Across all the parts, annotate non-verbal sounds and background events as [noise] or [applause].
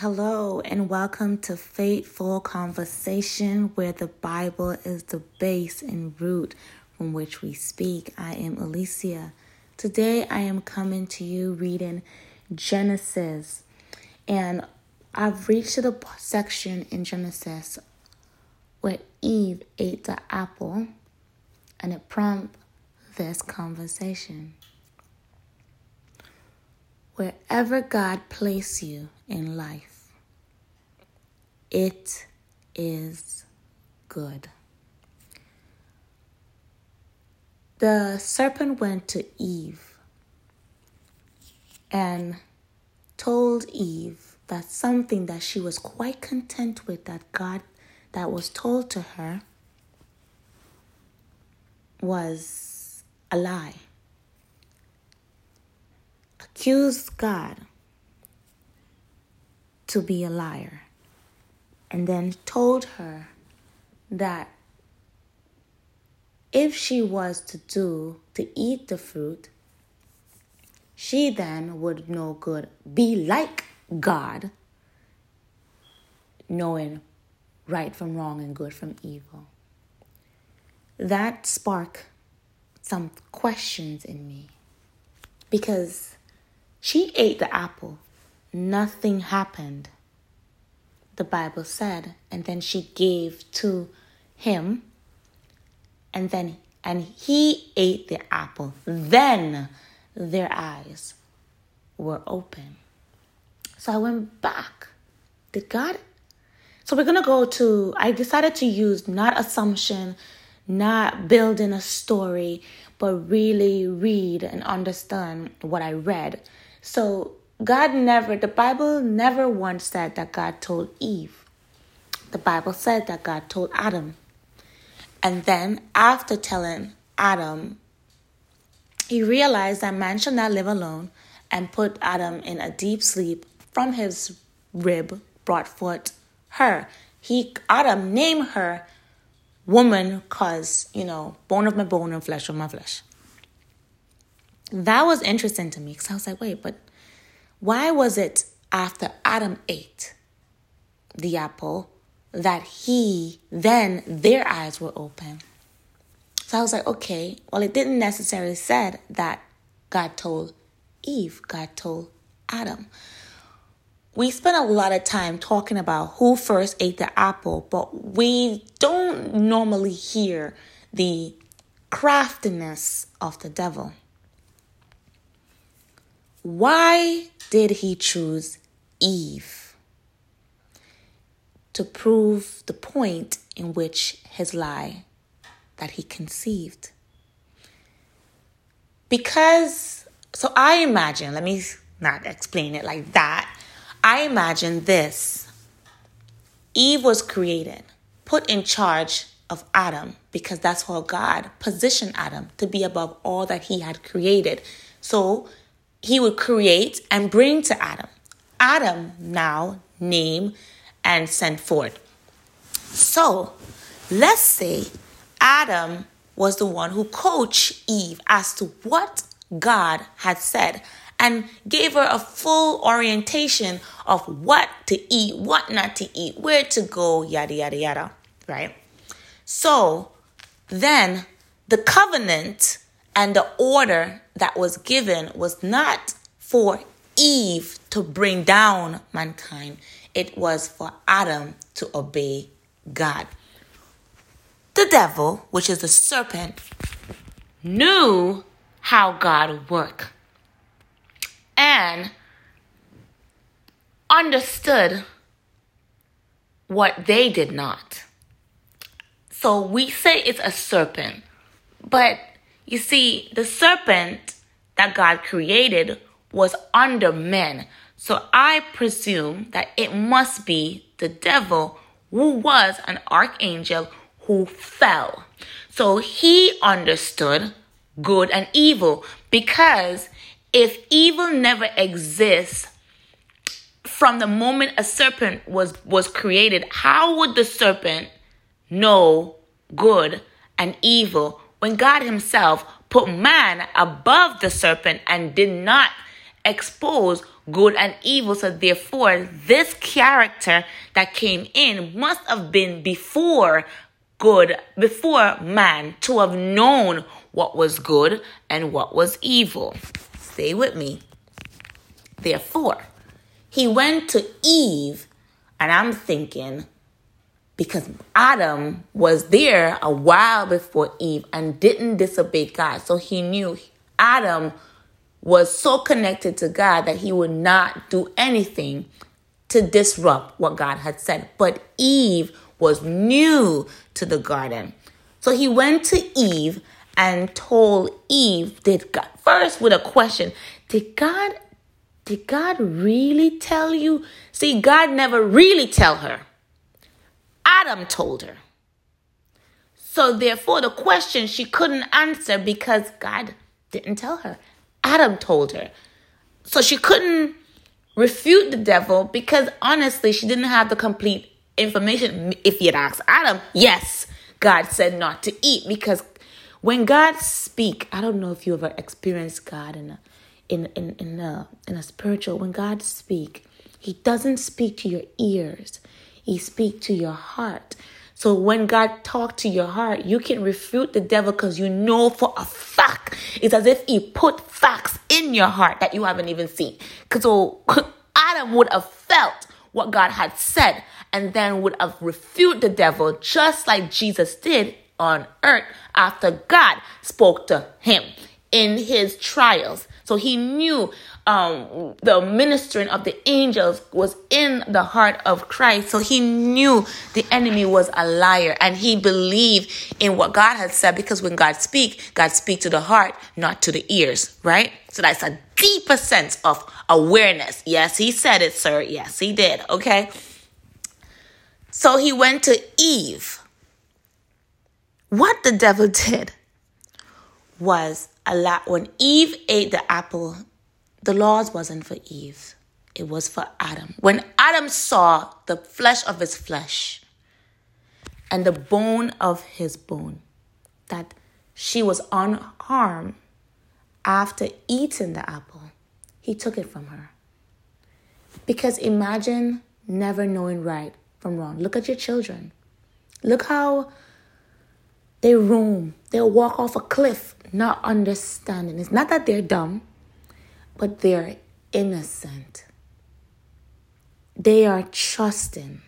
Hello, and welcome to Faithful Conversation, where the Bible is the base and root from which we speak. I am Alicia. Today, I am coming to you reading Genesis, and I've reached the section in Genesis where Eve ate the apple, and it prompts this conversation. Wherever God place you in life, it is good. The serpent went to Eve and told Eve that something that she was quite content with that God that was told to her was a lie accused God to be a liar and then told her that if she was to do to eat the fruit she then would know good be like God knowing right from wrong and good from evil that sparked some questions in me because she ate the apple. Nothing happened, the Bible said. And then she gave to him. And then, and he ate the apple. Then their eyes were open. So I went back. Did God? So we're to go to, I decided to use not assumption, not building a story, but really read and understand what I read. So God never, the Bible never once said that God told Eve. The Bible said that God told Adam. And then after telling Adam, he realized that man shall not live alone and put Adam in a deep sleep from his rib brought forth her. He Adam named her woman cause, you know, bone of my bone and flesh of my flesh that was interesting to me because I was like, wait, but why was it after Adam ate the apple that he then their eyes were open? So I was like, okay, well, it didn't necessarily said that God told Eve, God told Adam. We spend a lot of time talking about who first ate the apple, but we don't normally hear the craftiness of the devil. Why did he choose Eve? To prove the point in which his lie that he conceived. Because, so I imagine, let me not explain it like that. I imagine this Eve was created, put in charge of Adam, because that's how God positioned Adam to be above all that he had created. So he would create and bring to Adam. Adam now name and send forth. So let's say Adam was the one who coached Eve as to what God had said and gave her a full orientation of what to eat, what not to eat, where to go, yada, yada, yada, right? So then the covenant and the order that was given was not for Eve to bring down mankind, it was for Adam to obey God. The devil, which is the serpent, knew how God worked and understood what they did not. So we say it's a serpent, but you see, the serpent that God created was under men. So I presume that it must be the devil who was an archangel who fell. So he understood good and evil because if evil never exists from the moment a serpent was was created, how would the serpent know good and evil when God Himself put man above the serpent and did not expose good and evil. So therefore, this character that came in must have been before good, before man to have known what was good and what was evil. Stay with me. Therefore, he went to Eve, and I'm thinking, because Adam was there a while before Eve and didn't disobey God. So he knew Adam was so connected to God that he would not do anything to disrupt what God had said. But Eve was new to the garden. So he went to Eve and told Eve, did God, first with a question, did God did God really tell you? See, God never really tell her. Adam told her. So therefore the question she couldn't answer because God didn't tell her. Adam told her. So she couldn't refute the devil because honestly, she didn't have the complete information. If you had asked Adam, yes, God said not to eat because when God speak, I don't know if you ever experienced God in a in in in a in a spiritual when God speak, He doesn't speak to your ears. He speak to your heart. So when God talk to your heart, you can refute the devil because you know for a fact. It's as if he put facts in your heart that you haven't even seen. Because so [laughs] Adam would have felt what God had said and then would have refuted the devil just like Jesus did on earth after God spoke to him in his trials. So he knew um, the ministering of the angels was in the heart of Christ. So he knew the enemy was a liar and he believed in what God had said because when God speak, God speak to the heart, not to the ears, right? So that's a deeper sense of awareness. Yes, he said it, sir. Yes, he did. Okay. So he went to Eve. What the devil [laughs] did was a lot when Eve ate the apple the laws wasn't for Eve, it was for Adam. When Adam saw the flesh of his flesh and the bone of his bone, that she was unharmed after eating the apple, he took it from her. Because imagine never knowing right from wrong. Look at your children. Look how they roam. They'll walk off a cliff not understanding. It's not that they're dumb, but they're innocent. They are trusting.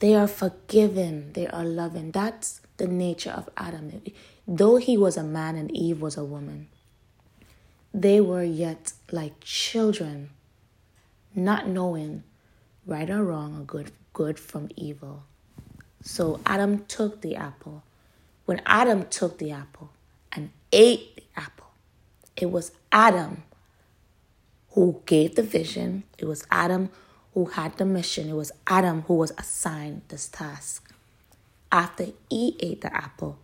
They are forgiven. They are loving. That's the nature of Adam. Though he was a man and Eve was a woman, they were yet like children, not knowing right or wrong or good, good from evil. So Adam took the apple. When Adam took the apple and ate the apple, it was Adam who gave the vision. It was Adam who had the mission. It was Adam who was assigned this task. After he ate the apple,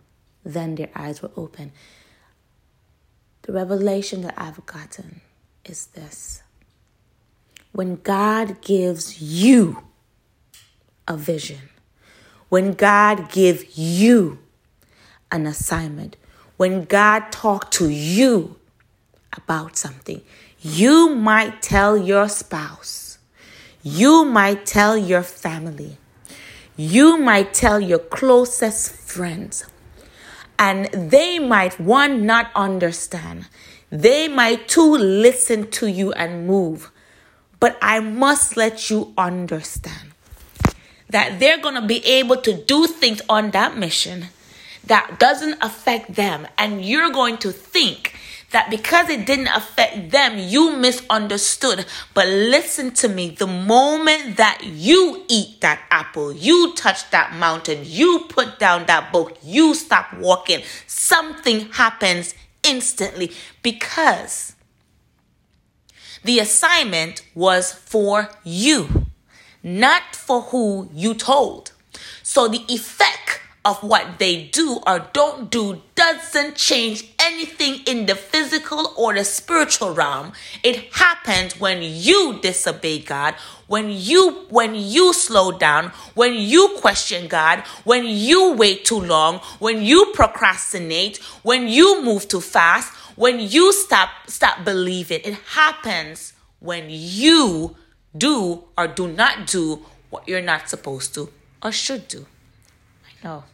then their eyes were open. The revelation that I've gotten is this when God gives you a vision, when God gives you an assignment, when God talks to you about something. You might tell your spouse, you might tell your family, you might tell your closest friends, and they might one not understand. They might too listen to you and move. But I must let you understand that they're going to be able to do things on that mission that doesn't affect them. And you're going to think that because it didn't affect them, you misunderstood. But listen to me the moment that you eat that apple, you touch that mountain, you put down that book, you stop walking, something happens instantly because the assignment was for you, not for who you told. So the effect of what they do or don't do doesn't change anything in the physical or the spiritual realm. It happens when you disobey God, when you when you slow down, when you question God, when you wait too long, when you procrastinate, when you move too fast, when you stop stop believing. It happens when you do or do not do what you're not supposed to or should do. I know.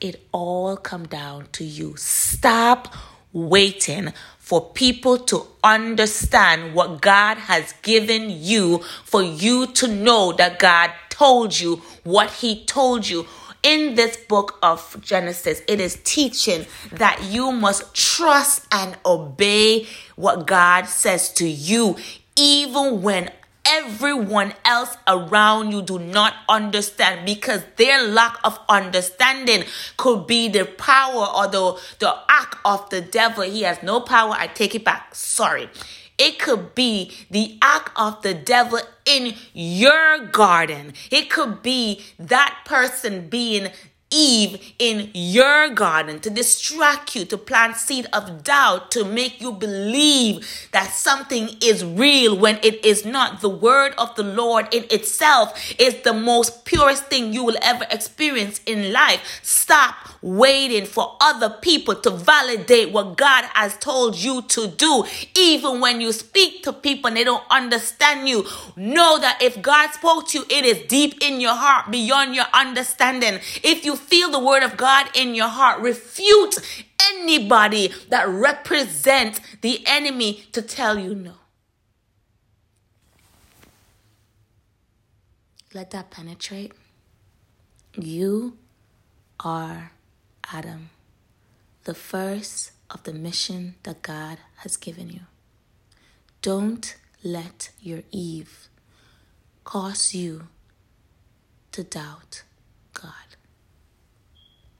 It all come down to you. Stop waiting for people to understand what God has given you, for you to know that God told you what He told you. In this book of Genesis, it is teaching that you must trust and obey what God says to you, even when everyone else around you do not understand because their lack of understanding could be the power or the the act of the devil. He has no power. I take it back. Sorry. It could be the act of the devil in your garden. It could be that person being Eve in your garden to distract you, to plant seed of doubt, to make you believe that something is real when it is not. The word of the Lord in itself is the most purest thing you will ever experience in life. Stop waiting for other people to validate what God has told you to do. Even when you speak to people and they don't understand you, know that if God spoke to you, it is deep in your heart beyond your understanding. If you feel the word of God in your heart, refute anybody that represents the enemy to tell you no. Let that penetrate. You are Adam, the first of the mission that God has given you. Don't let your Eve cause you to doubt God.